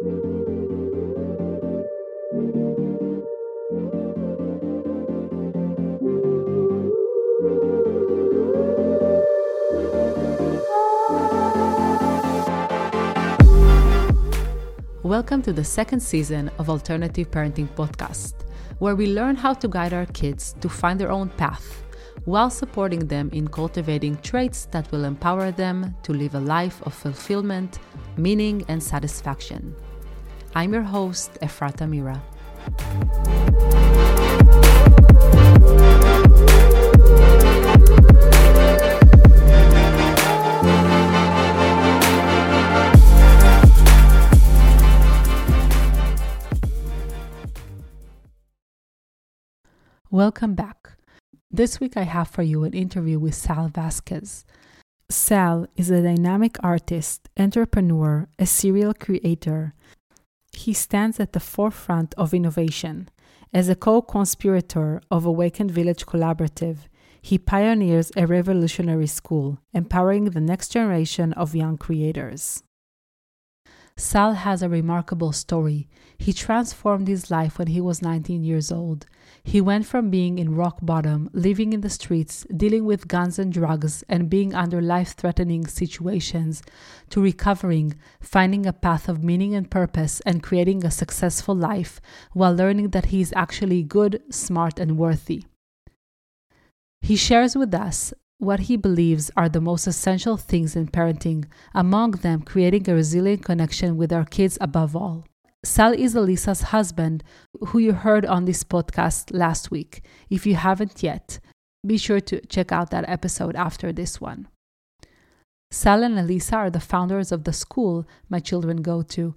Welcome to the second season of Alternative Parenting Podcast, where we learn how to guide our kids to find their own path while supporting them in cultivating traits that will empower them to live a life of fulfillment, meaning, and satisfaction. I'm your host, Efrata Mira. Welcome back. This week I have for you an interview with Sal Vasquez. Sal is a dynamic artist, entrepreneur, a serial creator. He stands at the forefront of innovation. As a co conspirator of Awakened Village Collaborative, he pioneers a revolutionary school, empowering the next generation of young creators. Sal has a remarkable story. He transformed his life when he was 19 years old. He went from being in rock bottom, living in the streets, dealing with guns and drugs, and being under life threatening situations, to recovering, finding a path of meaning and purpose, and creating a successful life while learning that he is actually good, smart, and worthy. He shares with us what he believes are the most essential things in parenting, among them, creating a resilient connection with our kids above all. Sal is Elisa's husband, who you heard on this podcast last week. If you haven't yet, be sure to check out that episode after this one. Sal and Elisa are the founders of the school my children go to.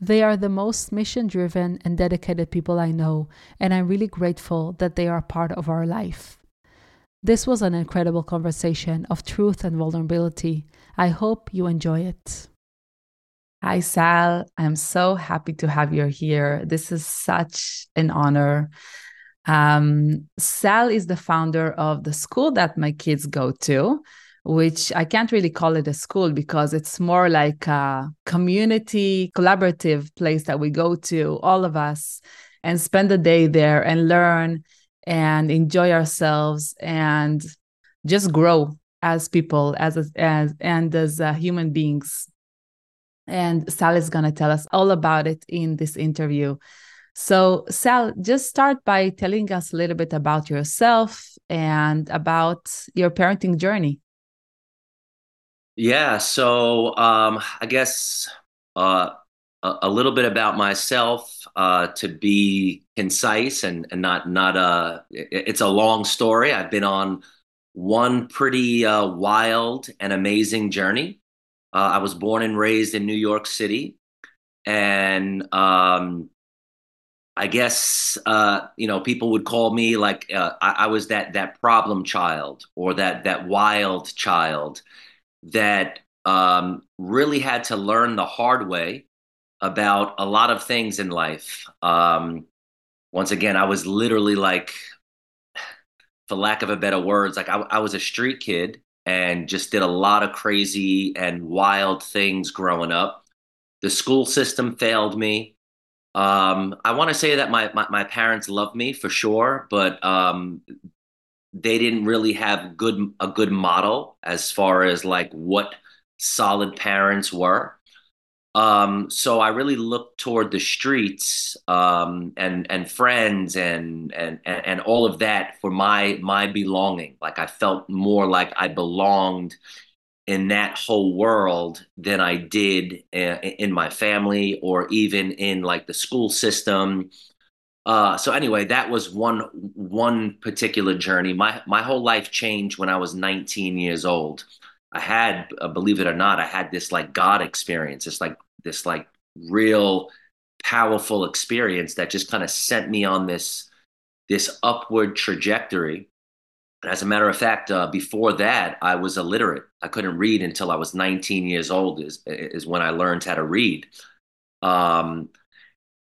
They are the most mission driven and dedicated people I know, and I'm really grateful that they are part of our life. This was an incredible conversation of truth and vulnerability. I hope you enjoy it. Hi, Sal. I'm so happy to have you here. This is such an honor. Um, Sal is the founder of the school that my kids go to, which I can't really call it a school because it's more like a community collaborative place that we go to, all of us, and spend the day there and learn and enjoy ourselves and just grow as people as as and as uh, human beings. And sal is going to tell us all about it in this interview. So sal just start by telling us a little bit about yourself and about your parenting journey. Yeah so um i guess uh a, little bit about myself uh, to be concise and, and not not a. Uh, it's a long story. I've been on one pretty uh, wild and amazing journey. Uh, I was born and raised in New York City, and um, I guess uh, you know people would call me like uh, I, I, was that that problem child or that that wild child that um, really had to learn the hard way about a lot of things in life. Um, once again, I was literally like, for lack of a better words, like I, I was a street kid and just did a lot of crazy and wild things growing up. The school system failed me. Um, I want to say that my, my, my parents loved me for sure, but um, they didn't really have good a good model as far as like what solid parents were. Um, so I really looked toward the streets um, and and friends and, and and all of that for my my belonging. Like I felt more like I belonged in that whole world than I did in, in my family or even in like the school system. Uh, so anyway, that was one one particular journey. My my whole life changed when I was 19 years old. I had, uh, believe it or not, I had this like God experience. It's like this like real powerful experience that just kind of sent me on this this upward trajectory. As a matter of fact, uh, before that, I was illiterate. I couldn't read until I was 19 years old. Is is when I learned how to read. Um,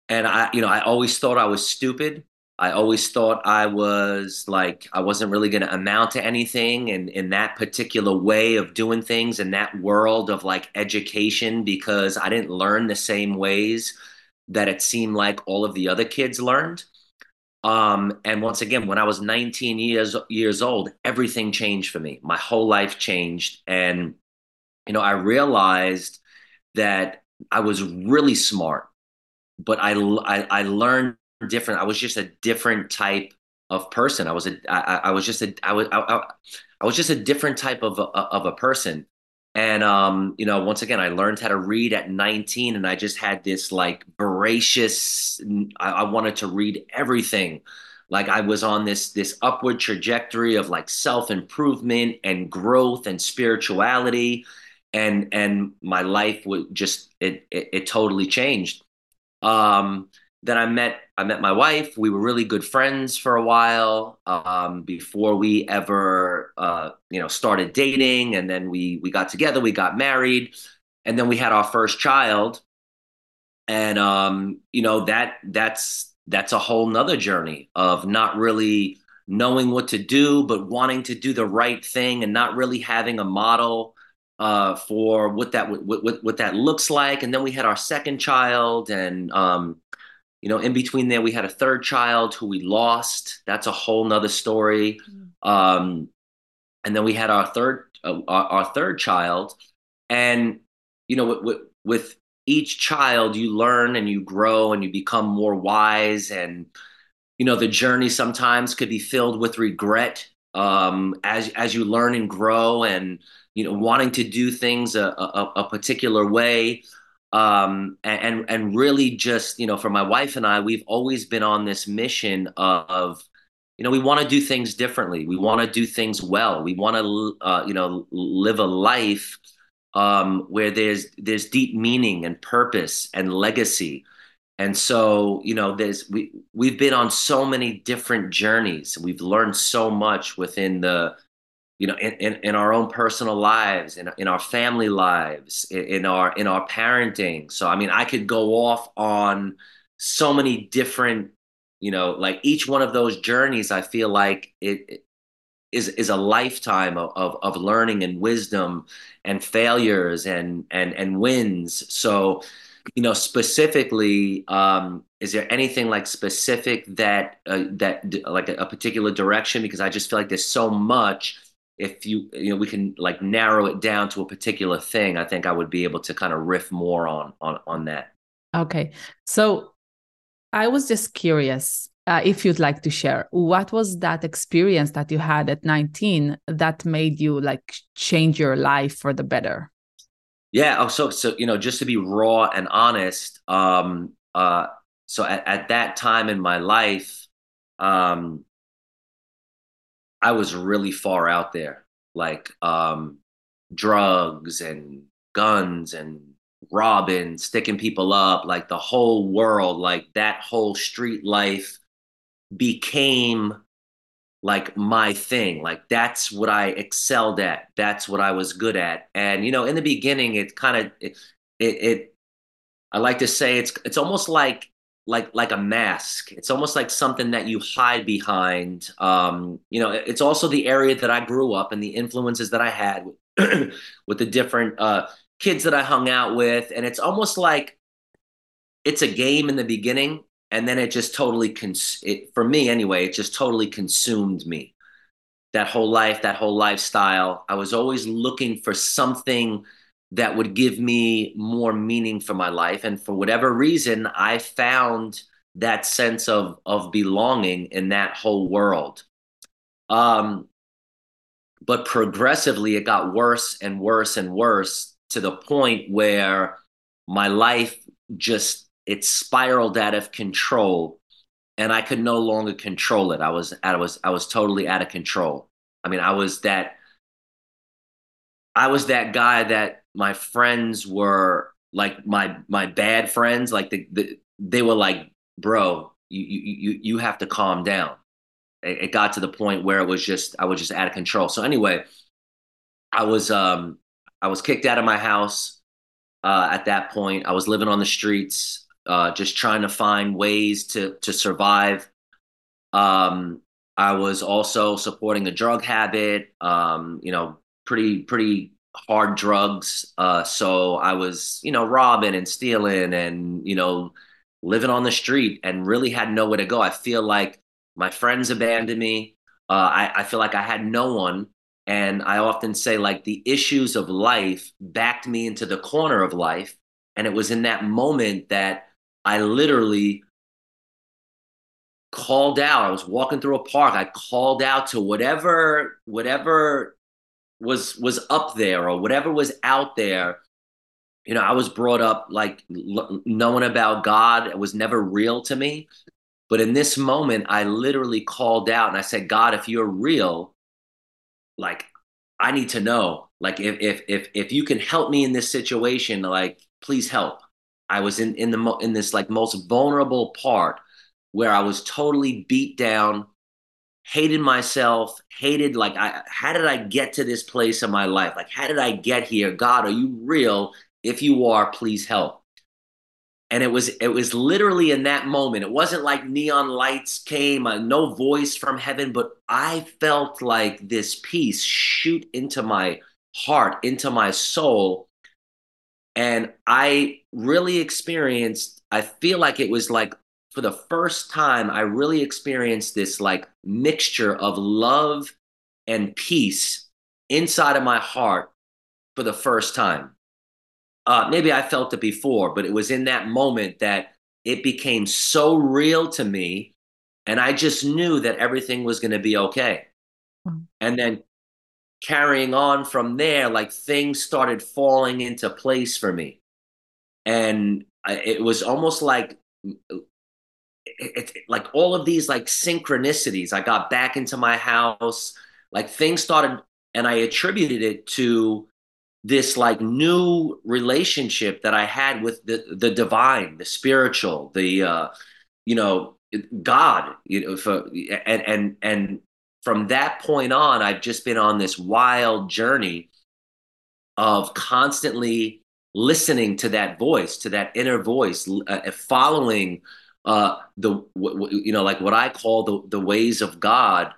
and I, you know, I always thought I was stupid. I always thought I was like I wasn't really going to amount to anything in in that particular way of doing things in that world of like education because I didn't learn the same ways that it seemed like all of the other kids learned. Um, and once again, when I was 19 years years old, everything changed for me. My whole life changed, and you know, I realized that I was really smart, but I I, I learned different. I was just a different type of person. I was a I, I was just a I was I, I was just a different type of a, of a person. And um, you know, once again, I learned how to read at 19, and I just had this like voracious. I, I wanted to read everything. Like I was on this this upward trajectory of like self improvement and growth and spirituality, and and my life would just it it, it totally changed. Um, then I met I met my wife. We were really good friends for a while um, before we ever uh, you know started dating, and then we we got together. We got married, and then we had our first child. And um, you know that that's that's a whole nother journey of not really knowing what to do, but wanting to do the right thing, and not really having a model uh, for what that what, what what that looks like. And then we had our second child, and um, you know, in between there, we had a third child who we lost. That's a whole nother story. Mm. Um, and then we had our third, uh, our, our, third child, and you know, with, with each child, you learn and you grow and you become more wise. And you know, the journey sometimes could be filled with regret um, as as you learn and grow, and you know, wanting to do things a, a, a particular way um, and and really just you know for my wife and I we've always been on this mission of you know we want to do things differently. We want to do things well. We want to uh, you know live a life um, where there's there's deep meaning and purpose and legacy. And so you know there's we we've been on so many different journeys. We've learned so much within the you know, in, in, in, our own personal lives, in, in our family lives, in, in, our in our parenting. So I mean, I could go off on so many different, you know, like each one of those journeys. I feel like it, it is is a lifetime of, of, of learning and wisdom and failures and and and wins. So, you know, specifically, um, is there anything like specific that uh, that like a, a particular direction? Because I just feel like there's so much if you you know we can like narrow it down to a particular thing i think i would be able to kind of riff more on on on that. Okay. So i was just curious uh, if you'd like to share what was that experience that you had at 19 that made you like change your life for the better? Yeah oh so so you know just to be raw and honest um uh so at, at that time in my life um I was really far out there, like um, drugs and guns and robbing, sticking people up, like the whole world, like that whole street life became like my thing. Like that's what I excelled at. That's what I was good at. And you know, in the beginning, it kind of it, it, it I like to say it's it's almost like like like a mask. It's almost like something that you hide behind. Um, you know, it's also the area that I grew up and the influences that I had with, with the different uh, kids that I hung out with, and it's almost like it's a game in the beginning, and then it just totally cons- it, for me anyway. It just totally consumed me. That whole life, that whole lifestyle. I was always looking for something that would give me more meaning for my life. And for whatever reason, I found that sense of of belonging in that whole world. Um, but progressively, it got worse and worse and worse to the point where my life just it spiraled out of control, and I could no longer control it. I was I was I was totally out of control. I mean, I was that I was that guy that my friends were like my my bad friends like the, the they were like bro you you you have to calm down. It, got to the point where it was just i was just out of control. So anyway i was um i was kicked out of my house uh at that point. I was living on the streets uh just trying to find ways to to survive. Um, I was also supporting a drug habit, um, you know, pretty, pretty hard drugs. Uh, so I was, you know, robbing and stealing and, you know, living on the street and really had nowhere to go. I feel like my friends abandoned me. Uh, I, I feel like I had no one. And I often say, like, the issues of life backed me into the corner of life. And it was in that moment that I literally called out. I was walking through a park. I called out to whatever, whatever was was up there or whatever was out there you know i was brought up like l- knowing about god it was never real to me. But in this moment i literally called out and i said god if you're real like i need to know like if if if, if you can help me in this situation like please help. I was in in the in this like most vulnerable part where i was totally beat down hated myself, hated like I how did I get to this place in my life? Like how did I get here? God, are you real? If you are, please help. And it was it was literally in that moment. It wasn't like neon lights came, uh, no voice from heaven, but I felt like this peace shoot into my heart, into my soul. And I really experienced I feel like it was like for the first time, I really experienced this like mixture of love and peace inside of my heart for the first time. Uh, maybe I felt it before, but it was in that moment that it became so real to me. And I just knew that everything was going to be okay. Mm-hmm. And then carrying on from there, like things started falling into place for me. And it was almost like it, it, like all of these like synchronicities. I got back into my house, like things started, and I attributed it to this like new relationship that I had with the the divine, the spiritual, the uh, you know God. You know, for, and and and from that point on, I've just been on this wild journey of constantly listening to that voice, to that inner voice, uh, following uh, the you know like what I call the the ways of God,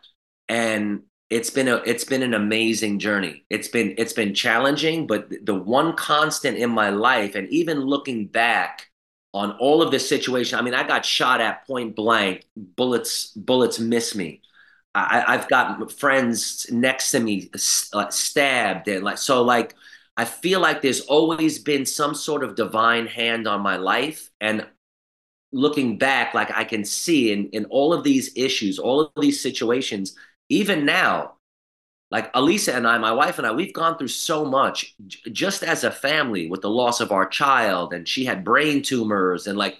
and it's been a it's been an amazing journey. It's been it's been challenging, but the one constant in my life, and even looking back on all of this situation, I mean, I got shot at point blank, bullets bullets miss me. I, have got friends next to me uh, stabbed, and like so, like I feel like there's always been some sort of divine hand on my life, and looking back, like I can see in, in all of these issues, all of these situations, even now, like Alisa and I, my wife and I, we've gone through so much j- just as a family with the loss of our child, and she had brain tumors, and like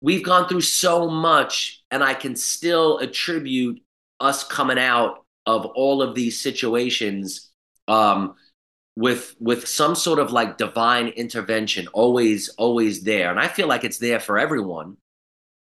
we've gone through so much, and I can still attribute us coming out of all of these situations um, with with some sort of like divine intervention always always there. And i feel like it's there for everyone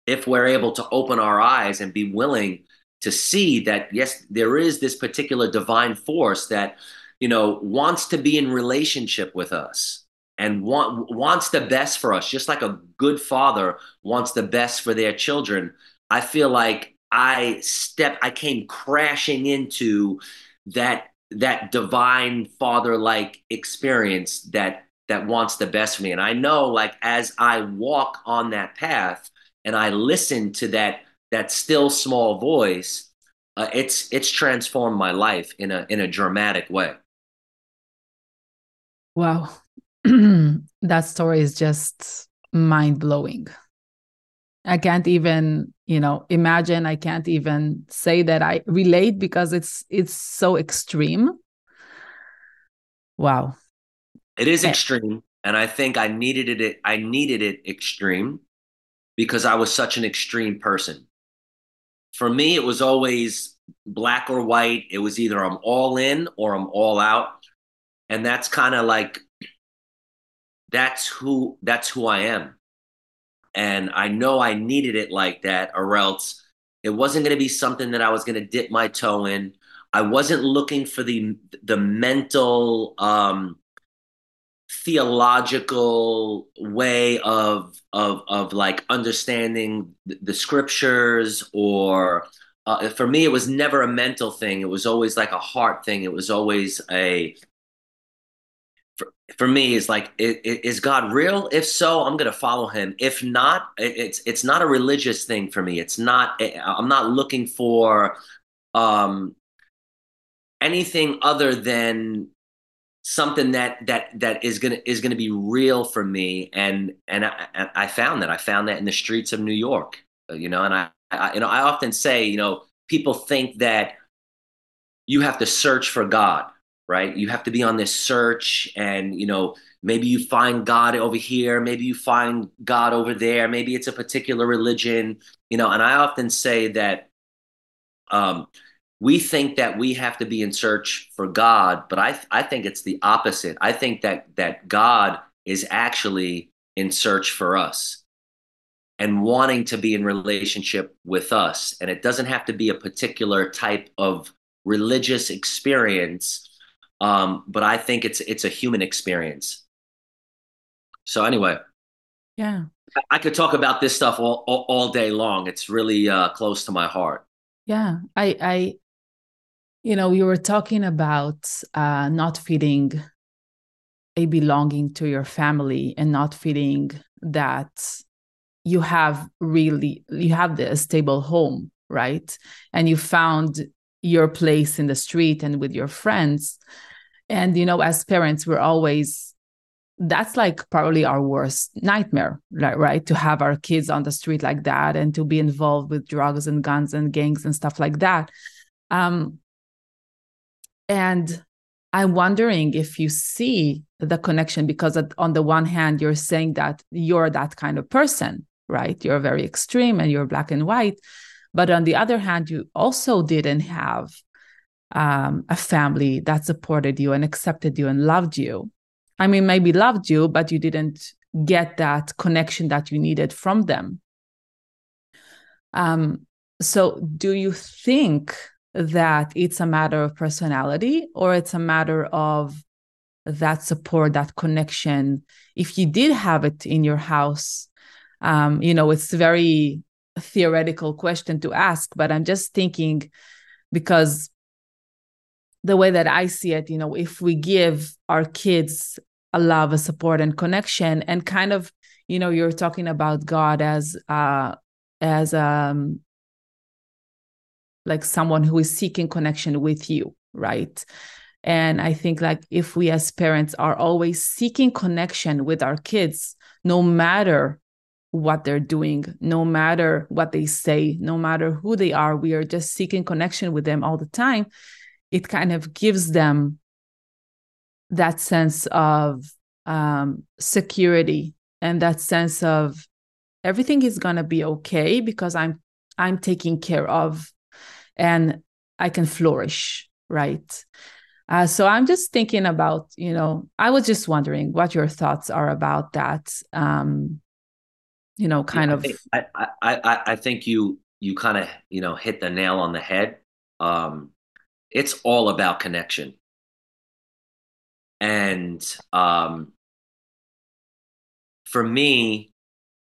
if we're able to open our eyes and be willing to see that yes there is this particular divine force that you know wants to be in relationship with us and want, wants the best for us just like a good father wants the best for their children. I feel like i step i came crashing into that that divine father like experience that that wants the best for me. And i know like as i walk on that path and i listen to that that still small voice uh, it's it's transformed my life in a in a dramatic way. Wow. That story is just mind blowing I can't even, you know, imagine. I can't even say that I relate because it's it's so extreme. Wow. It is eh. extreme, and I think I needed it. I needed it extreme because I was such an extreme person. For me, it was always black or white. It was either I'm all in or I'm all out, and that's kind of like that's who that's who I am and I know I needed it like that, or else it wasn't going to be something that I was going to dip my toe in. I wasn't looking for the the mental um, theological way of of of like understanding the scriptures or uh, for me, it was never a mental thing. It was always like a heart thing. It was always a for, me is like is God real? If so, I'm to follow him. If not, it's it's not a religious thing for me. It's not I'm not looking for um anything other than something that that that is gonna is gonna be real for me and and I, I found that I found that in the streets of New York you know and I, I you know I often say you know people think that you have to search for God right you have to be on this search and you know maybe you find God over here maybe you find God over there maybe it's a particular religion you know and I often say that um we think that we have to be in search for God, but I I think it's the opposite. I think that that God is actually in search for us and wanting to be in relationship with us. And it doesn't have to be a particular type of religious experience, um, but I think it's it's a human experience. So anyway, yeah, I could talk about this stuff all all, all day long. It's really uh, close to my heart. Yeah, I I you know, you were talking about uh, not feeling a belonging to your family and not feeling that you have really you have the stable home, right? And you found your place in the street and with your friends. And you know, as parents, we're always that's like probably our worst nightmare, right? right? To have our kids on the street like that and to be involved with drugs and guns and gangs and stuff like that. Um, and I'm wondering if you see the connection because on the one hand, you're saying that you're that kind of person, right? You're very extreme and you're black and white. But on the other hand, you also didn't have um, a family that supported you and accepted you and loved you. I mean, maybe loved you, but you didn't get that connection that you needed from them. Um, so, do you think that it's a matter of personality or it's a matter of that support, that connection. If you did have it in your house, um, you know, it's a very theoretical question to ask, but I'm just thinking because the way that I see it, you know, if we give our kids a love, a support, and connection, and kind of, you know, you're talking about God as uh as um like someone who is seeking connection with you right? And i think like if we as parents are always seeking connection with our kids no matter what they're doing no matter what they say no matter who they are we are just seeking connection with them all the time it kind of gives them that sense of um, security and that sense of everything is going to be okay because i'm i'm taking care of and I can flourish, right? Uh, so I'm just thinking about, you know, I was just wondering what your thoughts are about that. Um, you know, kind yeah, of. I think, I, I, I think you you kind of you know hit the nail on the head. Um, it's all about connection, and um, for me,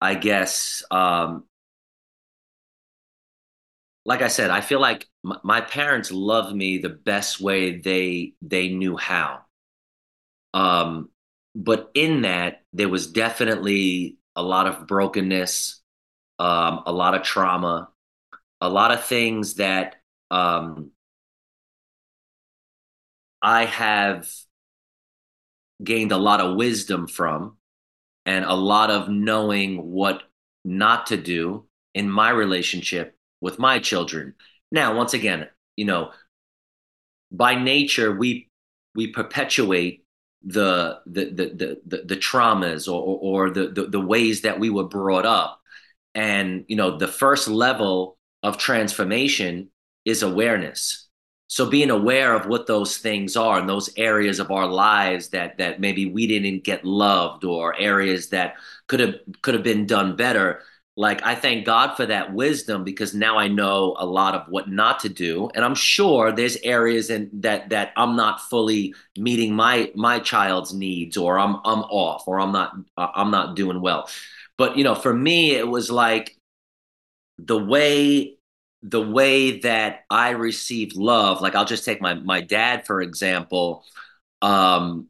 I guess um, like I said, I feel like m- my parents loved me the best way they they knew how. Um, but in that, there was definitely a lot of brokenness, um, a lot of trauma, a lot of things that um, I have gained a lot of wisdom from, and a lot of knowing what not to do in my relationship with my children. Now, once again, you know, by nature we we perpetuate the the the the, the, traumas or, or, the, the the ways that we were brought up. And you know, the first level of transformation is awareness. So being aware of what those things are and those areas of our lives that that maybe we didn't get loved or areas that could have could have been done better like i thank god for that wisdom because now i know a lot of what not to do. And i'm sure there's areas in that that i'm not fully meeting my my child's needs or i'm i'm off or i'm not i'm not doing well. But you know for me it was like the way the way that I received love, like I'll just take my my dad for example. Um,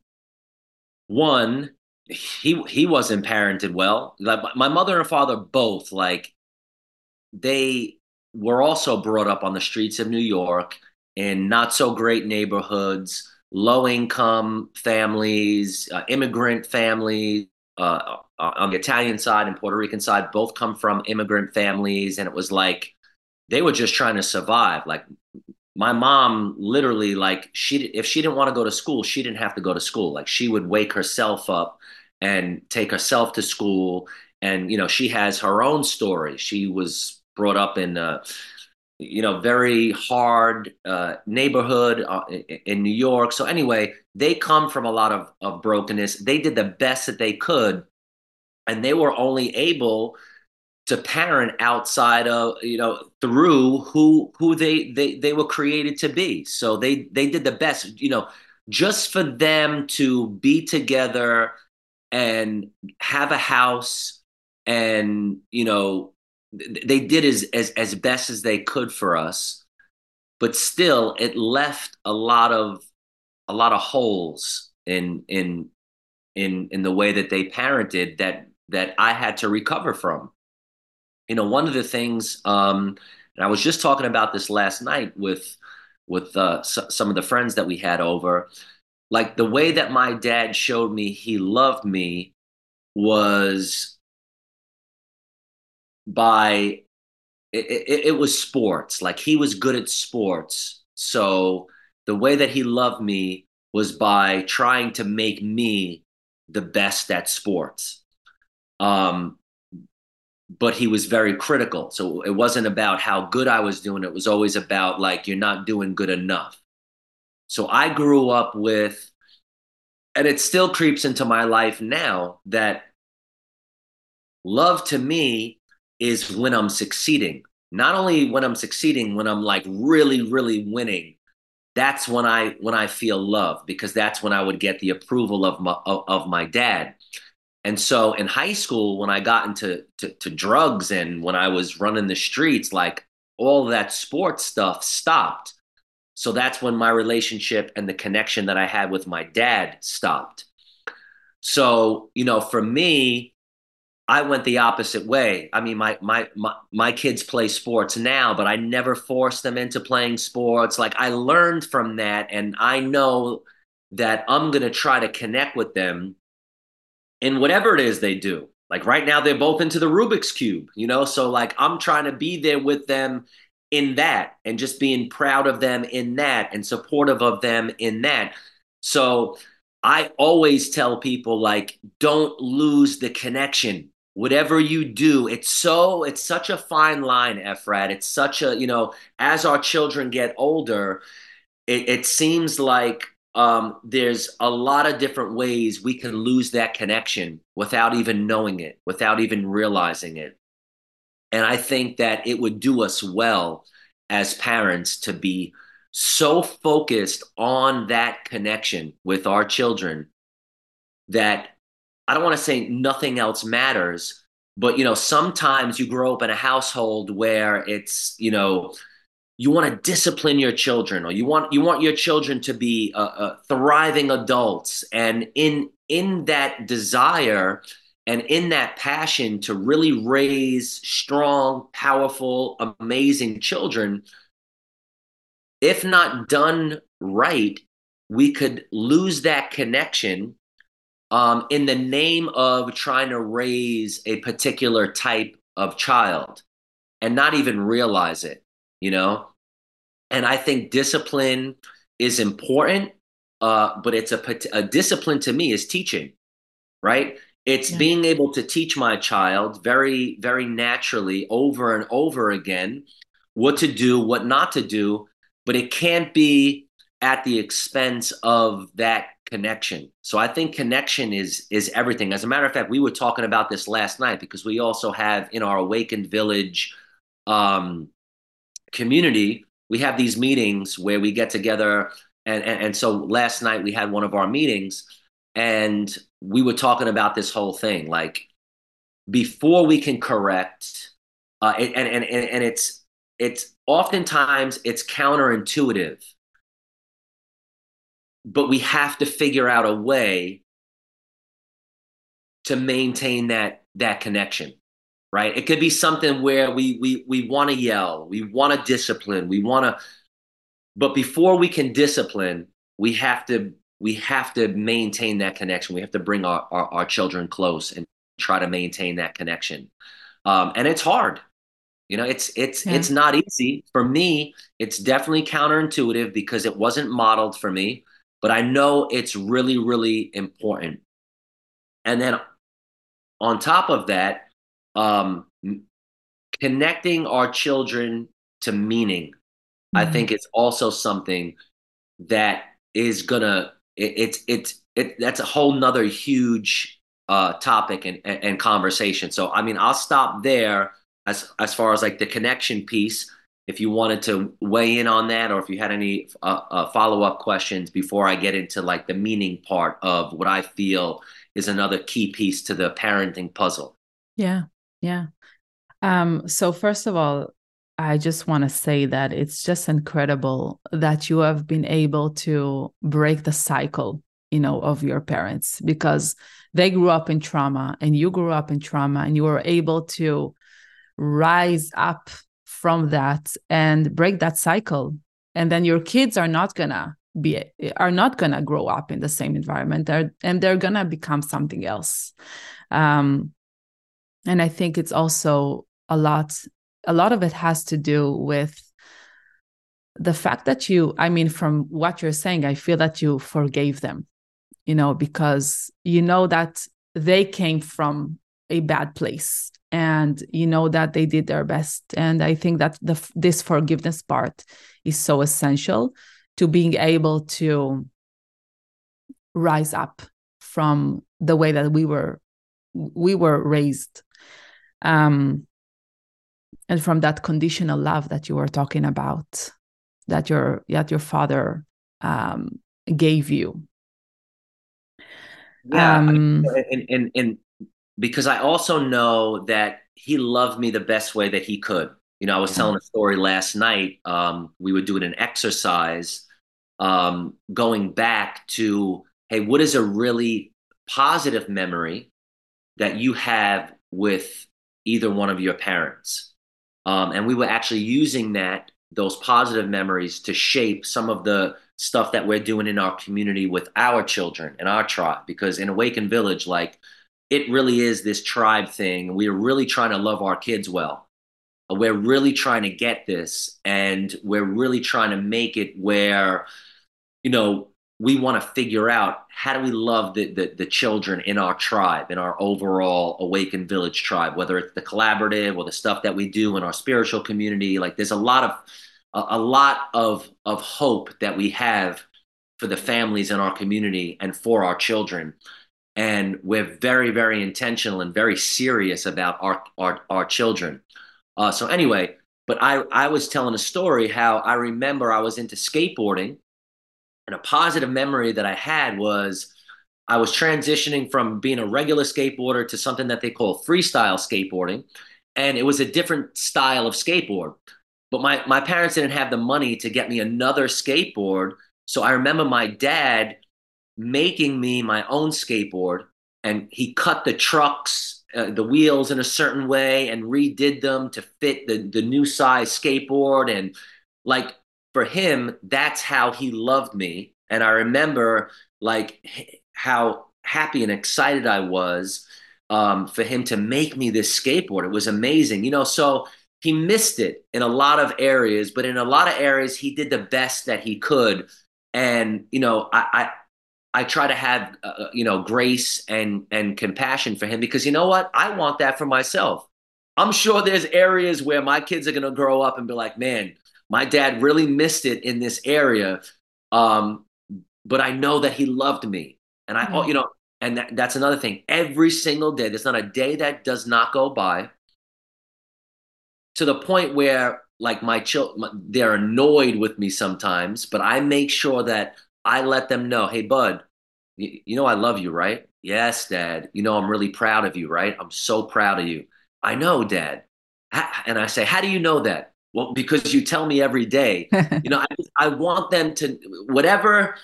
one, he he wasn't parented well. Like my mother and father both, like they were also brought up on the streets of New York in not so great neighborhoods, low income families, uh, immigrant families. Uh, uh, on the Italian side and Puerto Rican side, both come from immigrant families, and it was like they were just trying to survive. Like my mom, literally, like she if she didn't want to go to school, she didn't have to go to school. Like she would wake herself up and take herself to school, and you know she has her own story. She was brought up in a you know very hard uh, neighborhood uh, in New York. So anyway, they come from a lot of, of brokenness. They did the best that they could, and they were only able to parent outside of you know through who who they they they were created to be. So they they did the best. You know, just for them to be together and have a house and you know they did as, as as best as they could for us but still it left a lot of a lot of holes in in in in the way that they parented that that I had to recover from you know one of the things um and I was just talking about this last night with with uh, s- some of the friends that we had over like the way that my dad showed me he loved me was by it, it, it, was sports. Like he was good at sports. So the way that he loved me was by trying to make me the best at sports. Um, but he was very critical. So it wasn't about how good I was doing. It was always about like, you're not doing good enough. So I grew up with, and it still creeps into my life now that love to me is when I'm succeeding. Not only when I'm succeeding, when I'm like really, really winning. That's when I when I feel love because that's when I would get the approval of my of, my dad. And so in high school, when I got into to, to drugs and when I was running the streets, like all that sports stuff stopped. So that's when my relationship and the connection that I had with my dad stopped. So, you know, for me, I went the opposite way. I mean, my, my my my kids play sports now, but I never forced them into playing sports. Like I learned from that, and I know that I'm gonna try to connect with them in whatever it is they do. Like right now, they're both into the Rubik's cube, you know. So like I'm trying to be there with them in that, and just being proud of them in that, and supportive of them in that. So I always tell people like, don't lose the connection whatever you do it's so it's such a fine line efrat it's such a you know as our children get older it, it seems like um, there's a lot of different ways we can lose that connection without even knowing it without even realizing it. And i think that it would do us well as parents to be so focused on that connection with our children that I don't want to say nothing else matters, but you know, sometimes you grow up in a household where it's, you know, you want to discipline your children or you want you want your children to be uh, uh, thriving adults. And in in that desire and in that passion to really raise strong powerful amazing children if not done right we could lose that connection um, in the name of trying to raise a particular type of child and not even realize it, you know? And I think discipline is important, uh, but it's a, a discipline to me is teaching, right? It's yeah. being able to teach my child very, very naturally over and over again what to do, what not to do, but it can't be at the expense of that connection. So I think connection is is everything. As a matter of fact, we were talking about this last night because we also have in our awakened village um, community, we have these meetings where we get together and, and and so last night we had one of our meetings and we were talking about this whole thing like before we can correct uh, and, and and and it's it's oftentimes it's counterintuitive. But we have to figure out a way to maintain that that connection right? It could be something where we we we want to yell we want to discipline we want to but before we can discipline we have to we have to maintain that connection. We have to bring our our, our children close and try to maintain that connection. Um, and it's hard. You know it's it's yeah. it's not easy. For me it's definitely counterintuitive because it wasn't modeled for me but i know it's really really important. And then on top of that um, connecting our children to meaning mm-hmm. i think it's also something that is gonna it, it's it's it, that's a whole nother huge uh, topic and, and, and conversation. So i mean i'll stop there as as far as like the connection piece. If you wanted to weigh in on that or if you had any uh, uh, follow-up questions before i get into like the meaning part of what i feel is another key piece to the parenting puzzle. Yeah yeah. Um so first of all i just want to say that it's just incredible that you have been able to break the cycle you know of your parents because they grew up in trauma and you grew up in trauma and you were able to rise up from that and break that cycle. And then your kids are not gonna be are not gonna grow up in the same environment. They're, and they're gonna become something else. Um, and i think it's also a lot a lot of it has to do with the fact that you i mean from what you're saying i feel that you forgave them you know because you know that they came from a bad place and you know that they did their best. And i think that the this forgiveness part is so essential to being able to rise up from the way that we were we were raised um and from that conditional love that you were talking about that your that your father um gave you yeah um, and, and and because I also know that he loved me the best way that he could. You know, I was yeah. telling a story last night. Um, we were doing an exercise um, going back to, hey, what is a really positive memory that you have with either one of your parents? Um, and we were actually using that, those positive memories to shape some of the stuff that we're doing in our community with our children and our tribe. Because in Awaken Village, like it really is this tribe thing. We're really trying to love our kids well. We're really trying to get this, and we're really trying to make it where, you know, we want to figure out how do we love the, the, the children in our tribe, in our overall awakened village tribe, whether it's the collaborative or the stuff that we do in our spiritual community. Like there's a lot of a, a lot of of hope that we have for the families in our community and for our children and we're very very intentional and very serious about our our, our children uh, so anyway but i i was telling a story how i remember i was into skateboarding and a positive memory that i had was i was transitioning from being a regular skateboarder to something that they call freestyle skateboarding and it was a different style of skateboard. But my, my parents didn't have the money to get me another skateboard so i remember my dad making me my own skateboard and he cut the trucks uh, the wheels in a certain way and redid them to fit the the new size skateboard and like for him that's how he loved me. And i remember like how happy and excited i was um, for him to make me this skateboard. It was amazing you know so he missed it in a lot of areas but in a lot of areas he did the best that he could. And you know i, I I try to have uh, uh, you know grace and and compassion for him because you know what? I want that for myself. I'm sure there's areas where my kids are to grow up and be like, man, my dad really missed it in this area, um, but I know that he loved me, and I mm-hmm. you know, and that, that's another thing. Every single day, there's not a day that does not go by to the point where like my children they're annoyed with me sometimes but i make sure that I let them know, hey, bud, you, you know I love you, right? Yes, dad. You know I'm really proud of you, right? I'm so proud of you. I know, dad. And I say, how do you know that? Well, because you tell me every day. you know, I, I want them to whatever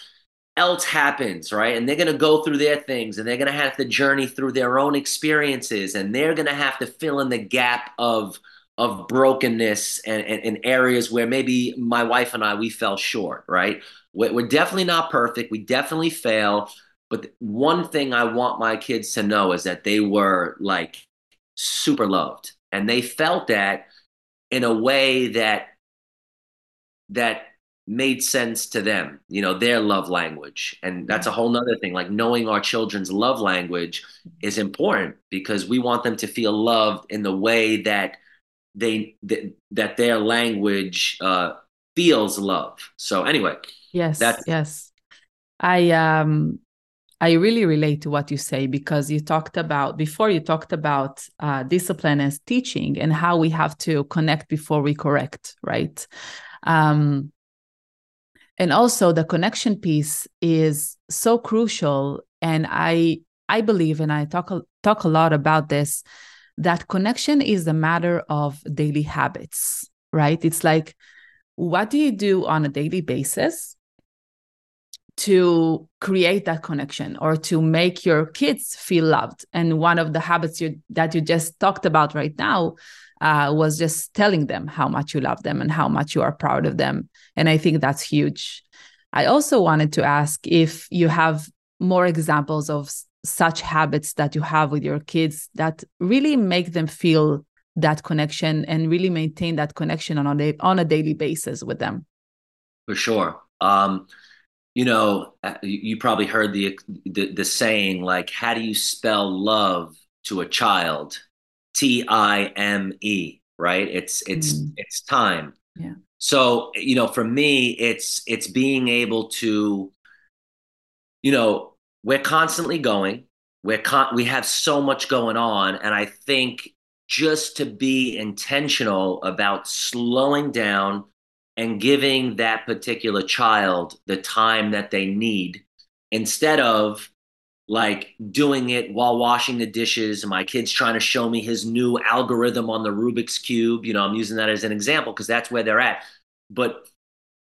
else happens, right? And they're going to go through their things and they're going to have to journey through their own experiences and they're going to have to fill in the gap of of brokenness and, and, and, areas where maybe my wife and I we fell short, right? We're, we're definitely not perfect. We definitely fail. But one thing I want my kids to know is that they were like super loved and they felt that in a way that that made sense to them you know their love language. And that's a whole nother thing like knowing our children's love language is important because we want them to feel loved in the way that they that, that their language uh feels love. So anyway yes that's yes. I um I really relate to what you say because you talked about before you talked about uh, discipline as teaching and how we have to connect before we correct, right? Um, and also the connection piece is so crucial, and I I believe, and I talk talk a lot about this, that connection is a matter of daily habits, right? It's like what do you do on a daily basis to create that connection or to make your kids feel loved. And one of the habits you, that you just talked about right now uh, was just telling them how much you love them and how much you are proud of them. And I think that's huge. I also wanted to ask if you have more examples of such habits that you have with your kids that really make them feel that connection and really maintain that connection on a, on a daily basis with them. For sure. Um, you know, uh, you probably heard the, the, the saying like, "How do you spell love to a child?" T I M E, right? It's it's mm. it's time. Yeah. So you know, for me, it's it's being able to, you know, we're constantly going. We're con- we have so much going on, and I think just to be intentional about slowing down and giving that particular child the time that they need instead of like doing it while washing the dishes. My kid's trying to show me his new algorithm on the Rubik's Cube. You know, I'm using that as an example because that's where they're at. But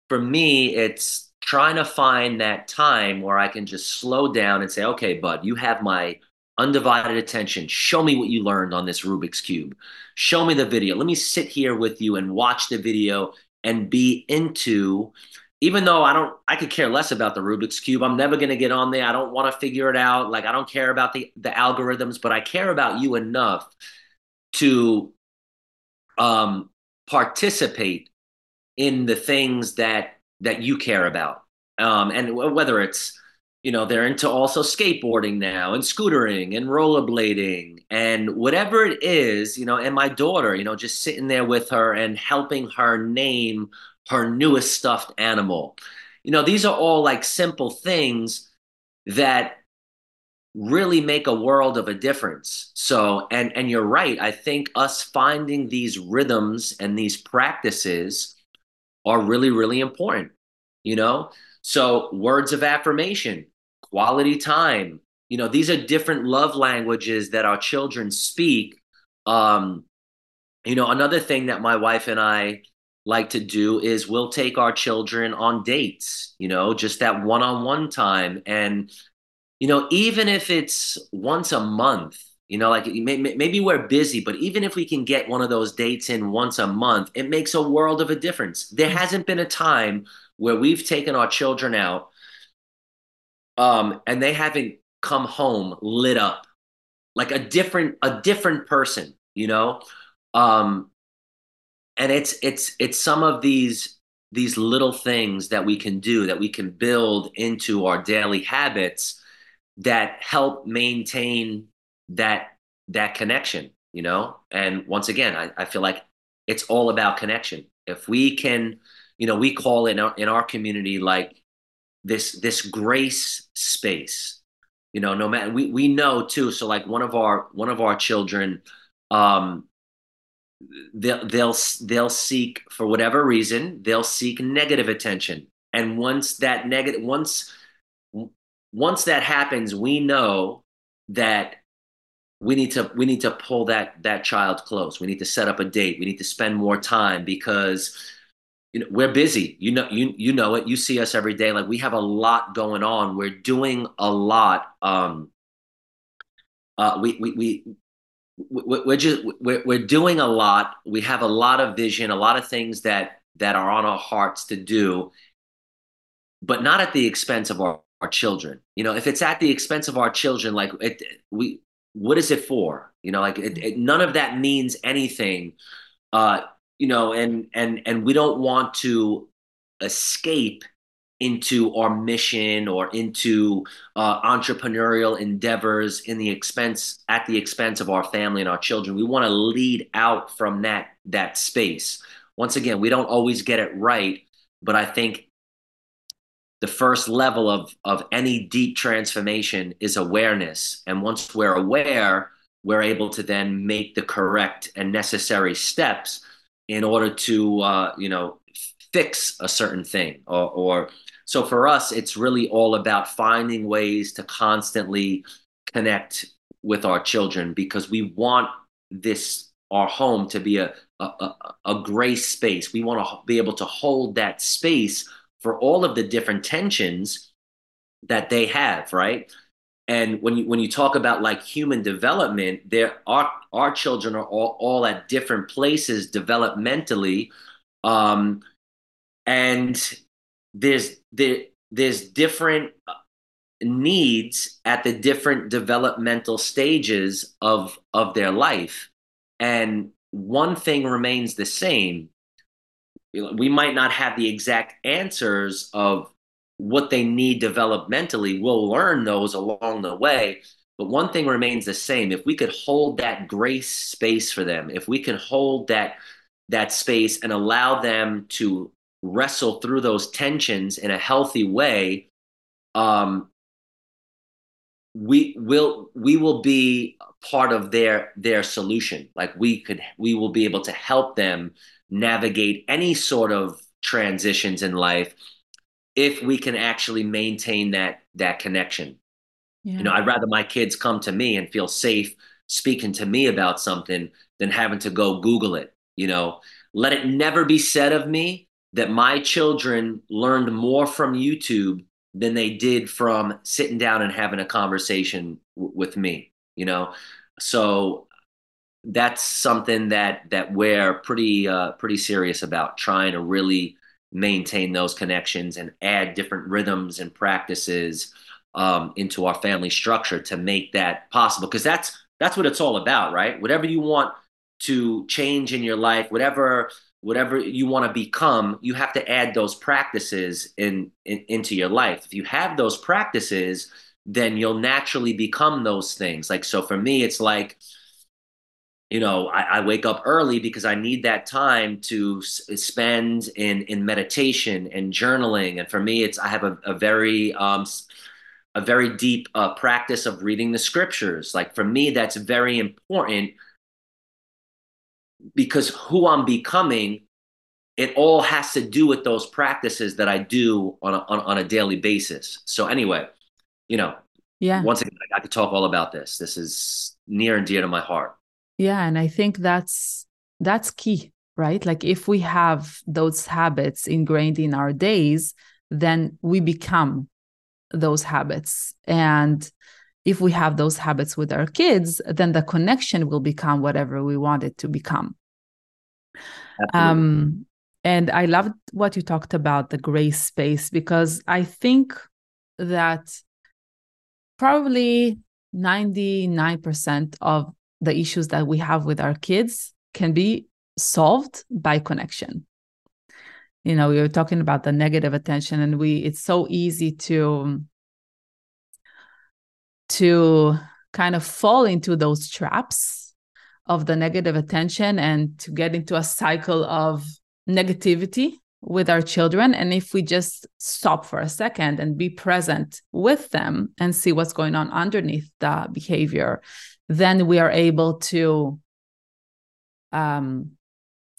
for me, it's trying to find that time where I can just slow down and say, okay, bud, you have my undivided attention. Show me what you learned on this Rubik's Cube. Show me the video. Let me sit here with you and watch the video and be into even though I don't I could care less about the Rubik's cube. I'm never going to get on there. I don't want to figure it out. Like I don't care about the the algorithms, but I care about you enough to um participate in the things that that you care about. Um and whether it's you know they're into also skateboarding now and scootering and rollerblading and whatever it is you know and my daughter you know just sitting there with her and helping her name her newest stuffed animal. You know these are all like simple things that really make a world of a difference. So and and you're right i think us finding these rhythms and these practices are really really important you know so, words of affirmation, quality time, you know, these are different love languages that our children speak. Um, you know, another thing that my wife and I like to do is we'll take our children on dates, you know, just that one on one time. And, you know, even if it's once a month, you know, like maybe we're busy, but even if we can get one of those dates in once a month, it makes a world of a difference. There hasn't been a time where we've taken our children out um, and they haven't come home lit up. Like a different a different person you know? Um and it's it's it's some of these these little things that we can do that we can build into our daily habits that help maintain that that connection you know? And once again I, I feel like it's all about connection. If we can you know we call in our, in our community like this this grace space you know no matter we we know too so like one of our one of our children um they'll they'll they'll seek for whatever reason they'll seek negative attention and once that negative once once that happens we know that we need to we need to pull that that child close. We need to set up a date. We need to spend more time because you know we're busy. You know you you know it. You see us every day. Like we have a lot going on. We're doing a lot. Um, uh, we we we we're just we're, we're doing a lot we have a lot of vision a lot of things that that are on our hearts to do but not at the expense of our, our children you know if it's at the expense of our children like it we what is it for you know like it, it, none of that means anything uh you know and and and we don't want to escape into our mission or into uh, entrepreneurial endeavors in the expense at the expense of our family and our children. We want to lead out from that that space. Once again we don't always get it right but i think the first level of of any deep transformation is awareness. And once we're aware we're able to then make the correct and necessary steps in order to uh, you know fix a certain thing or, or so for us, it's really all about finding ways to constantly connect with our children because we want this our home to be a a, a grace space. We want to be able to hold that space for all of the different tensions that they have, right? And when you when you talk about like human development, there our our children are all, all at different places developmentally. Um, and there's there, there's different uh, needs at the different developmental stages of of their life and one thing remains the same we might not have the exact answers of what they need developmentally we'll learn those along the way but one thing remains the same if we could hold that grace space for them if we can hold that that space and allow them to wrestle through those tensions in a healthy way, um, we will we will be part of their their solution. Like we could we will be able to help them navigate any sort of transitions in life if we can actually maintain that that connection. Yeah. You know, I'd rather my kids come to me and feel safe speaking to me about something than having to go Google it. You know, let it never be said of me that my children learned more from YouTube than they did from sitting down and having a conversation w- with me, you know? So that's something that that we're pretty uh, pretty serious about trying to really maintain those connections and add different rhythms and practices um, into our family structure to make that possible because that's that's what it's all about right whatever you want to change in your life whatever whatever you want to become, you have to add those practices in, in, into your life. If you have those practices, then you'll naturally become those things. Like so, for me, it's like you know I, I wake up early because I need that time to s- spend in in meditation and journaling. And for me, it's I have a, a very um, a very deep uh, practice of reading the scriptures. Like for me, that's very important because who I'm becoming, it all has to do with those practices that I do on a, on, on a daily basis. So anyway, you know, yeah. Once again, I could talk all about this. This is near and dear to my heart. Yeah, and I think that's that's key, right? Like if we have those habits ingrained in our days, then we become those habits. And if we have those habits with our kids, then the connection will become whatever we want it to become. Um, and I loved what you talked about the grace space because I think that probably 99% of the issues that we have with our kids can be solved by connection you know we were talking about the negative attention and we it's so easy to to kind of fall into those traps of the negative attention and to get into a cycle of negativity with our children. And if we just stop for a second and be present with them and see what's going on underneath the behavior, then we are able to um,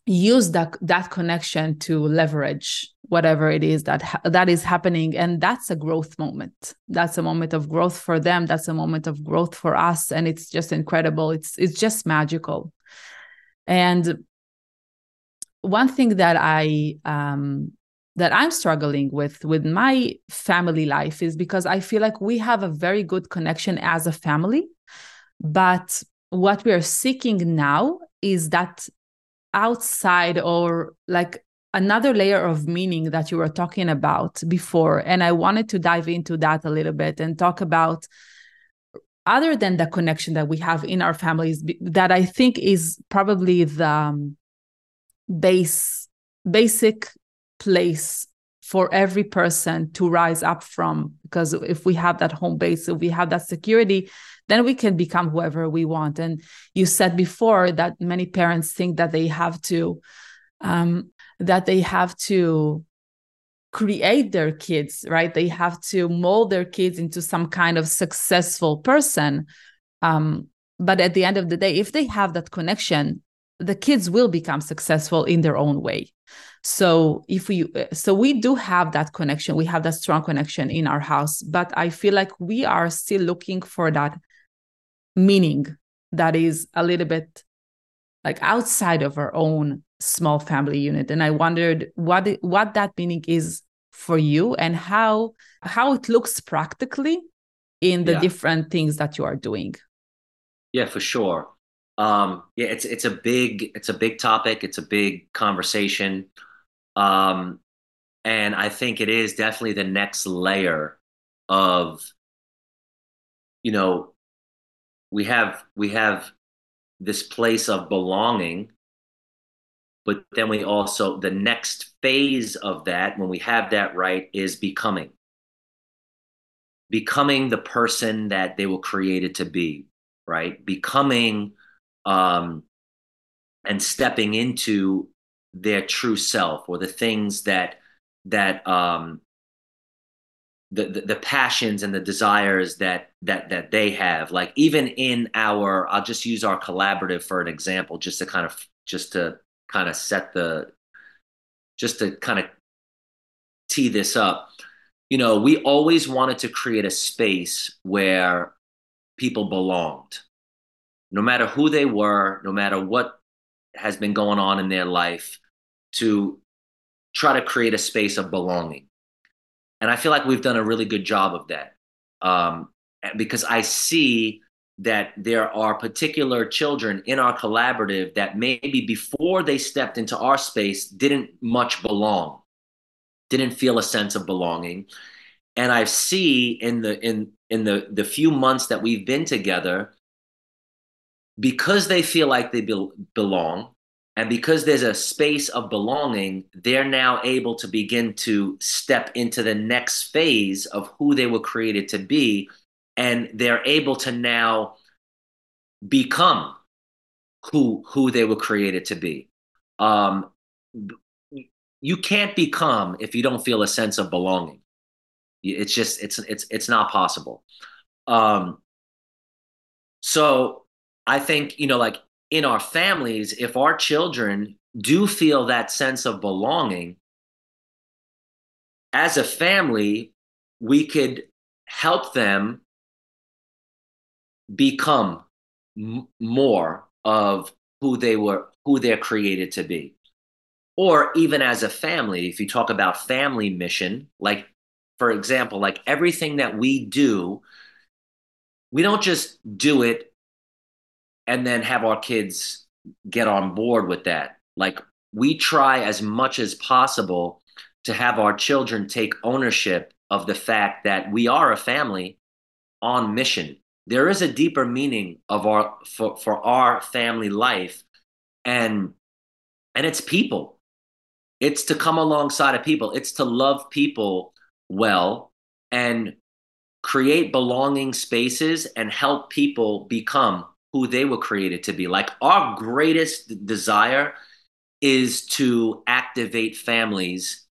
use that that connection to leverage whatever it is that ha- that is happening. And that's a growth moment. That's a moment of growth for them. That's a moment of growth for us. And it's just incredible. It's it's just magical. And one thing that i um that i'm struggling with with my family life is because i feel like we have a very good connection as a family but what we are seeking now is that outside or like another layer of meaning that you were talking about before. And i wanted to dive into that a little bit and talk about other than the connection that we have in our families that i think is probably the um, base basic place for every person to rise up from. Because if we have that home base if we have that security then we can become whoever we want. And you said before that many parents think that they have to um, that they have to create their kids right? They have to mold their kids into some kind of successful person. Um, but at the end of the day if they have that connection the kids will become successful in their own way. So if we so we do have that connection. We have that strong connection in our house but i feel like we are still looking for that meaning that is a little bit like outside of our own small family unit. And i wondered what it, what that meaning is for you and how how it looks practically in the yeah. different things that you are doing. Yeah for sure. Um yeah it's it's a big it's a big topic. It's a big conversation. Um and i think it is definitely the next layer of you know we have we have this place of belonging but then we also the next phase of that when we have that right is becoming. Becoming the person that they were created to be right? Becoming um and stepping into their true self or the things that that um the, the, the passions and the desires that that that they have. Like even in our i'll just use our collaborative for an example just to kind of just to kind of set the just to kind of tee this up. You know we always wanted to create a space where people belonged. No matter who they were no matter what has been going on in their life to try to create a space of belonging and I feel like we've done a really good job of that um, because I see that there are particular children in our collaborative that maybe before they stepped into our space didn't much belong, didn't feel a sense of belonging. And I see in the in in the the few months that we've been together, because they feel like they be- belong, and because there's a space of belonging, they're now able to begin to step into the next phase of who they were created to be. And they're able to now become who who they were created to be. Um, you can't become if you don't feel a sense of belonging. It's just it's it's it's not possible. Um, so I think you know, like in our families, if our children do feel that sense of belonging, as a family, we could help them become m- more of who they were, who they're created to be. Or even as a family, if you talk about family mission, like, for example, like everything that we do, we don't just do it and then have our kids get on board with that. Like we try as much as possible to have our children take ownership of the fact that we are a family on mission. There is a deeper meaning of our for, for our family life and and it's people. It's to come alongside of people. It's to love people well and create belonging spaces and help people become who they were created to be. Like our greatest desire is to activate families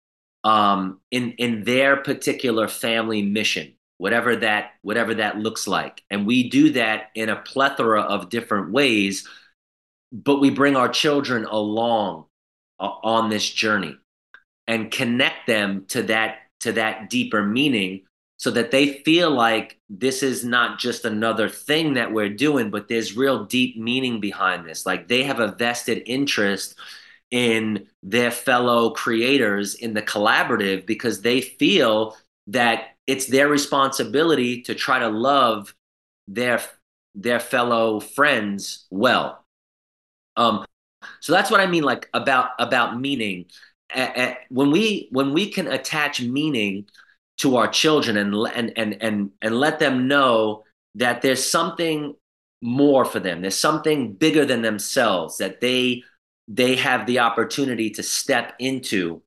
um, in in their particular family mission, whatever that whatever that looks like, and we do that in a plethora of different ways. But we bring our children along uh, on this journey and connect them to that to that deeper meaning so that they feel like this is not just another thing that we're doing but there's real deep meaning behind this. Like they have a vested interest in their fellow creators in the collaborative because they feel that it's their responsibility to try to love their their fellow friends well. Um so that's what i mean like about about meaning. When we when we can attach meaning to our children and and and and and let them know that there's something more for them there's something bigger than themselves that they they have the opportunity to step into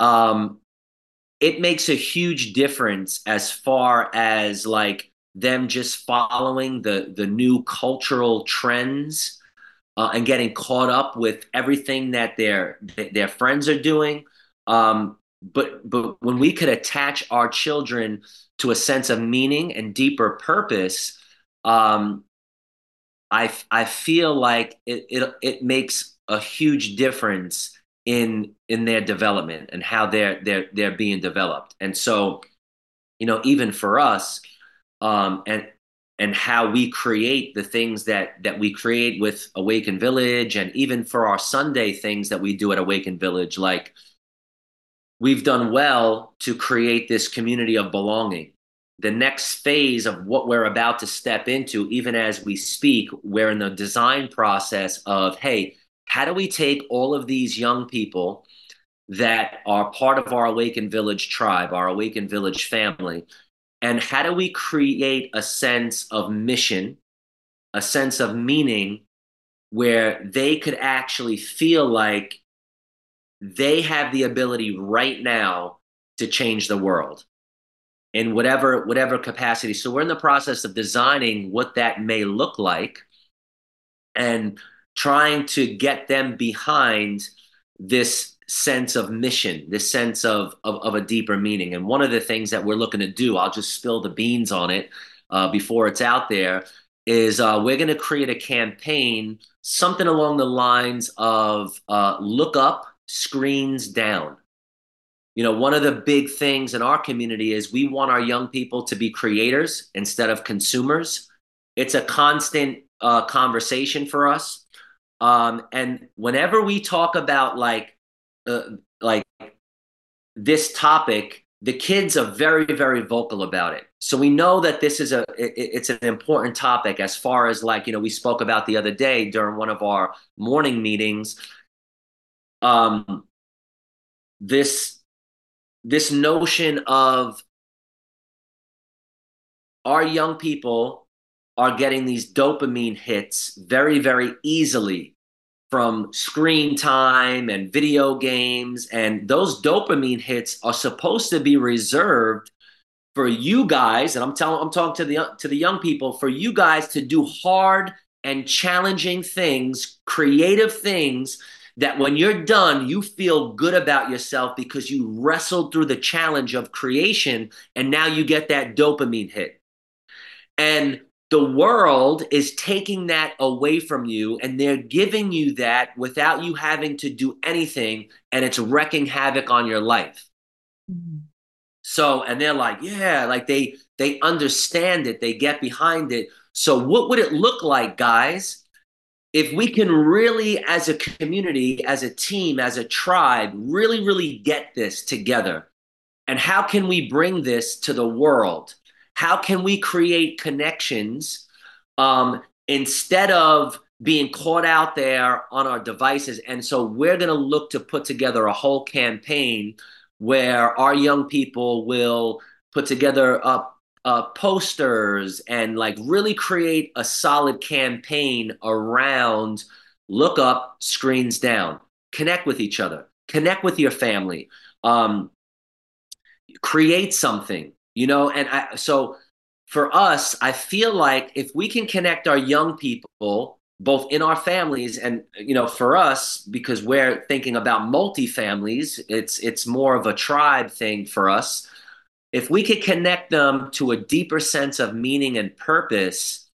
um it makes a huge difference as far as like them just following the the new cultural trends uh, and getting caught up with everything that their their friends are doing. Um, but but when we could attach our children to a sense of meaning and deeper purpose, um, I I feel like it it it makes a huge difference in in their development and how they're they're they're being developed. And so, you know, even for us, um, and and how we create the things that that we create with Awakened Village, and even for our Sunday things that we do at Awakened Village, like we've done well to create this community of belonging. The next phase of what we're about to step into, even as we speak, we're in the design process of, hey, how do we take all of these young people that are part of our Awakened Village tribe, our Awakened Village family, and how do we create a sense of mission, a sense of meaning where they could actually feel like they have the ability right now to change the world in whatever whatever capacity so we're in the process of designing what that may look like and trying to get them behind this sense of mission, this sense of, of, of a deeper meaning. And one of the things that we're looking to do, I'll just spill the beans on it uh, before it's out there, is uh, we're going to create a campaign, something along the lines of uh, look up, screens down. You know, one of the big things in our community is we want our young people to be creators instead of consumers. It's a constant uh, conversation for us. Um, and whenever we talk about like uh, like this topic, the kids are very, very vocal about it. So we know that this is a it, it's an important topic as far as like you know we spoke about the other day during one of our morning meetings. Um, this this notion of our young people are getting these dopamine hits very, very easily from screen time and video games and those dopamine hits are supposed to be reserved for you guys and I'm telling I'm talking to the to the young people for you guys to do hard and challenging things, creative things that when you're done you feel good about yourself because you wrestled through the challenge of creation and now you get that dopamine hit. And the world is taking that away from you and they're giving you that without you having to do anything and it's wrecking havoc on your life mm-hmm. so and they're like yeah like they they understand it they get behind it so what would it look like guys if we can really as a community as a team as a tribe really really get this together and how can we bring this to the world how can we create connections um, instead of being caught out there on our devices? And so we're going to look to put together a whole campaign where our young people will put together uh, uh, posters and like really create a solid campaign around look up, screens down, connect with each other, connect with your family, um, create something you know? And I, so for us i feel like if we can connect our young people both in our families and you know for us because we're thinking about multi-families it's it's more of a tribe thing for us if we could connect them to a deeper sense of meaning and purpose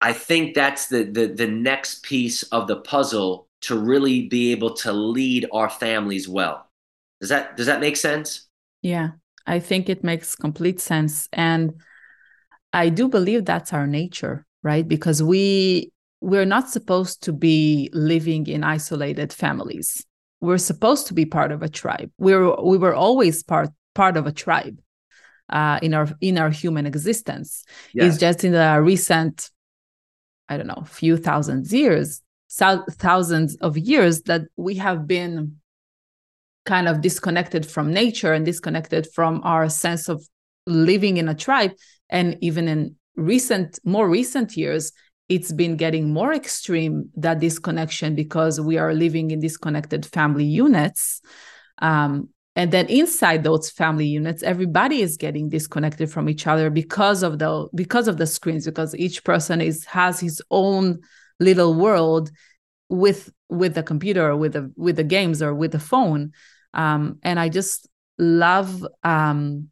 i think that's the the, the next piece of the puzzle to really be able to lead our families well. Does that does that make sense? Yeah, I think it makes complete sense and I do believe that's our nature, right? Because we we're not supposed to be living in isolated families. We're supposed to be part of a tribe. We're we were always part part of a tribe uh, in our in our human existence. Yes. It's just in the recent, I don't know, few thousand years, thousands of years that we have been kind of disconnected from nature and disconnected from our sense of living in a tribe and even in recent more recent years it's been getting more extreme that disconnection because we are living in disconnected family units um, and then inside those family units everybody is getting disconnected from each other because of the because of the screens because each person is has his own little world with with the computer or with the with the games or with the phone. Um, and i just love um,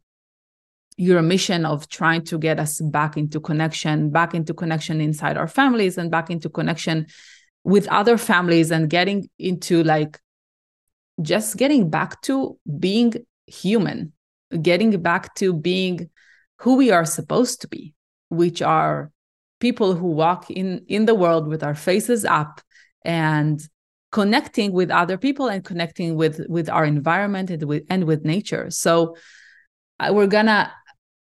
your mission of trying to get us back into connection, back into connection inside our families and back into connection with other families and getting into like just getting back to being human, getting back to being who we are supposed to be, which are people who walk in in the world with our faces up and connecting with other people and connecting with with our environment and with and with nature. So uh, we're gonna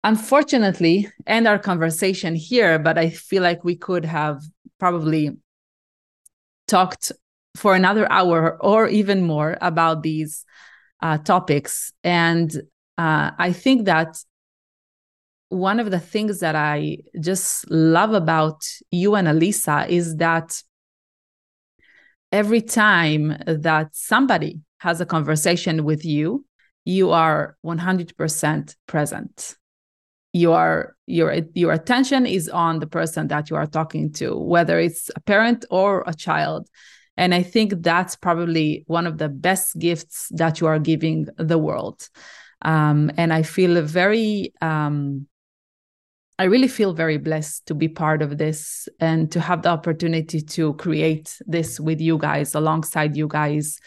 unfortunately end our conversation here, but I feel like we could have probably talked for another hour or even more about these uh, topics. And uh, I think that one of the things that I just love about you and Alisa is that every time that somebody has a conversation with you, you are 100% present your your your attention is on the person that you are talking to whether it's a parent or a child and i think that's probably one of the best gifts that you are giving the world. Um, and i feel very um, i really feel very blessed to be part of this and to have the opportunity to create this with you guys alongside you guys.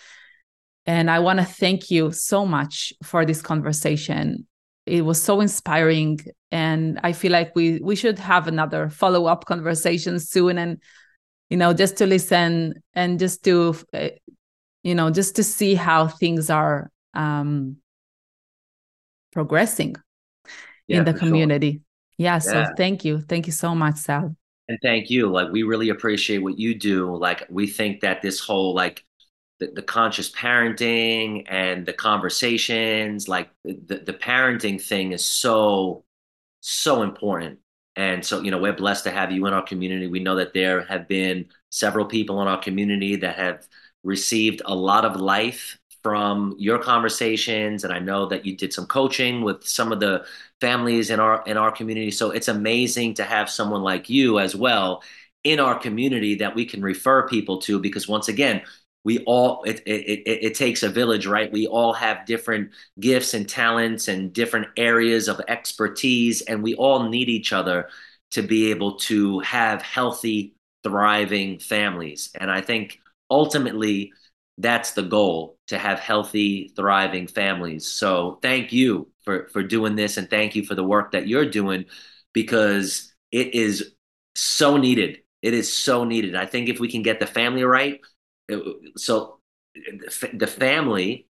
And i want to thank you so much for this conversation. It was so inspiring and i feel like we we should have another follow-up conversation soon and you know just to listen and just to eh, you know just to see how things are um progressing yeah, in the community sure. yeah, yeah so thank you. Thank you so much sal. And thank you. Like we really appreciate what you do. Like we think that this whole like the, the conscious parenting and the conversations like the, the parenting thing is so so important and so you know we're blessed to have you in our community. We know that there have been several people in our community that have received a lot of life from your conversations. And i know that you did some coaching with some of the families in our in our community. So it's amazing to have someone like you as well in our community that we can refer people to because once again we all it, it, it, it, takes a village right? We all have different gifts and talents and different areas of expertise and we all need each other to be able to have healthy thriving families. And i think ultimately that's the goal to have healthy thriving families. So thank you for for doing this and thank you for the work that you're doing because it is so needed. It is so needed. I think if we can get the family right so the family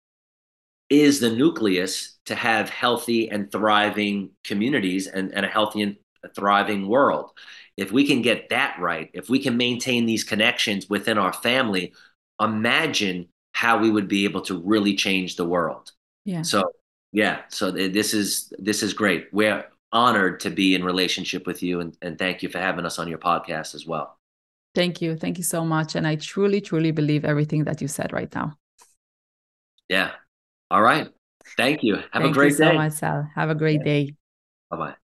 is the nucleus to have healthy and thriving communities and, and a healthy and thriving world. If we can get that right, if we can maintain these connections within our family, imagine how we would be able to really change the world. Yeah. So yeah, so this is this is great. We're honored to be in relationship with you and, and thank you for having us on your podcast as well. Thank you. Thank you so much. And I truly, truly believe everything that you said right now. Yeah. All right. Thank you. Have Thank a great you day. so much, Sal. Have a great yeah. day. Bye bye.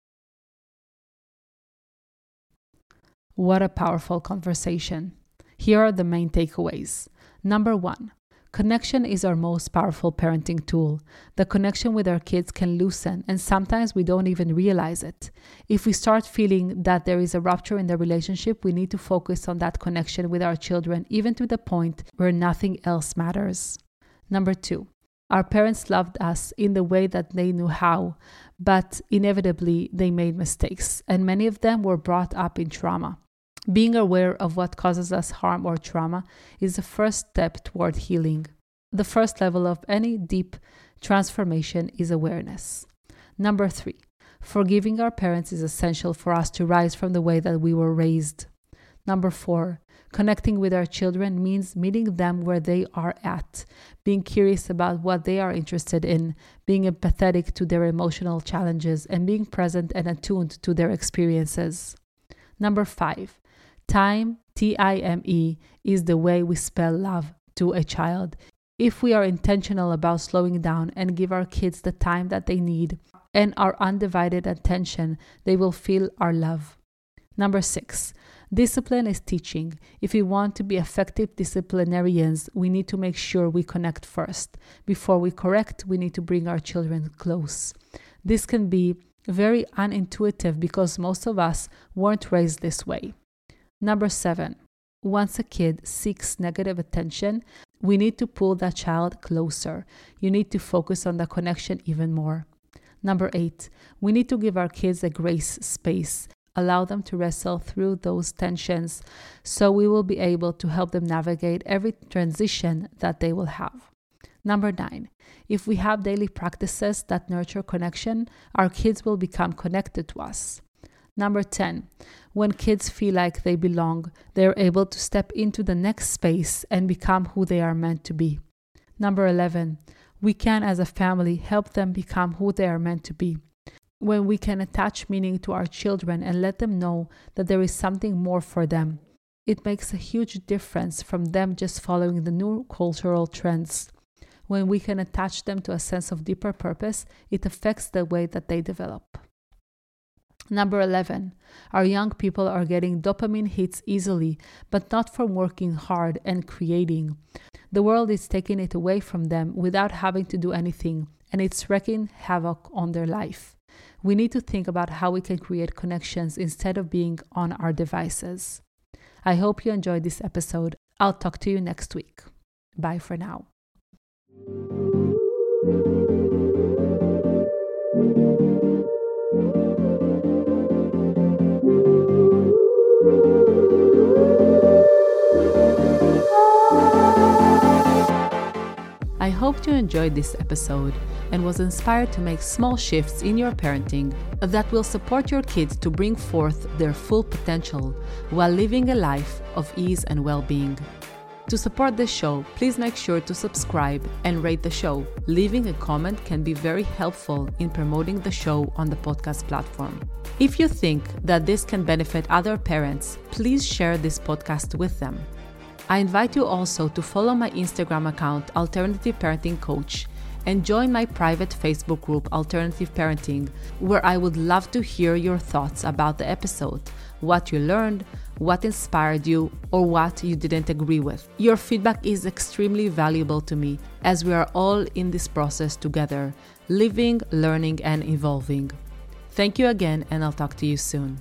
What a powerful conversation. Here are the main takeaways. Number one, Connection is our most powerful parenting tool. The connection with our kids can loosen, and sometimes we don't even realize it. If we start feeling that there is a rupture in the relationship, we need to focus on that connection with our children, even to the point where nothing else matters. Number two, our parents loved us in the way that they knew how, but inevitably they made mistakes, and many of them were brought up in trauma. Being aware of what causes us harm or trauma is the first step toward healing. The first level of any deep transformation is awareness. Number three, forgiving our parents is essential for us to rise from the way that we were raised. Number four, connecting with our children means meeting them where they are at, being curious about what they are interested in, being empathetic to their emotional challenges, and being present and attuned to their experiences. Number five, time, T I M E, is the way we spell love to a child. If we are intentional about slowing down and give our kids the time that they need and our undivided attention, they will feel our love. Number six, discipline is teaching. If we want to be effective disciplinarians, we need to make sure we connect first. Before we correct, we need to bring our children close. This can be very unintuitive because most of us weren't raised this way. Number seven, once a kid seeks negative attention, we need to pull that child closer. You need to focus on the connection even more. Number eight, we need to give our kids a grace space allow them to wrestle through those tensions so we will be able to help them navigate every transition that they will have. Number nine, if we have daily practices that nurture connection, our kids will become connected to us. Number 10, when kids feel like they belong, they are able to step into the next space and become who they are meant to be. Number 11, we can, as a family, help them become who they are meant to be when we can attach meaning to our children and let them know that there is something more for them. It makes a huge difference from them just following the new cultural trends. When we can attach them to a sense of deeper purpose, it affects the way that they develop. Number 11. Our young people are getting dopamine hits easily, but not from working hard and creating. The world is taking it away from them without having to do anything, and it's wreaking havoc on their life we need to think about how we can create connections instead of being on our devices. I hope you enjoyed this episode. I'll talk to you next week. Bye for now. I hope you enjoyed this episode and was inspired to make small shifts in your parenting that will support your kids to bring forth their full potential while living a life of ease and well being. To support this show, please make sure to subscribe and rate the show. Leaving a comment can be very helpful in promoting the show on the podcast platform. If you think that this can benefit other parents, please share this podcast with them. I invite you also to follow my Instagram account, Alternative Parenting Coach, and join my private Facebook group, Alternative Parenting, where I would love to hear your thoughts about the episode, what you learned, what inspired you, or what you didn't agree with. Your feedback is extremely valuable to me as we are all in this process together, living, learning, and evolving. Thank you again, and I'll talk to you soon.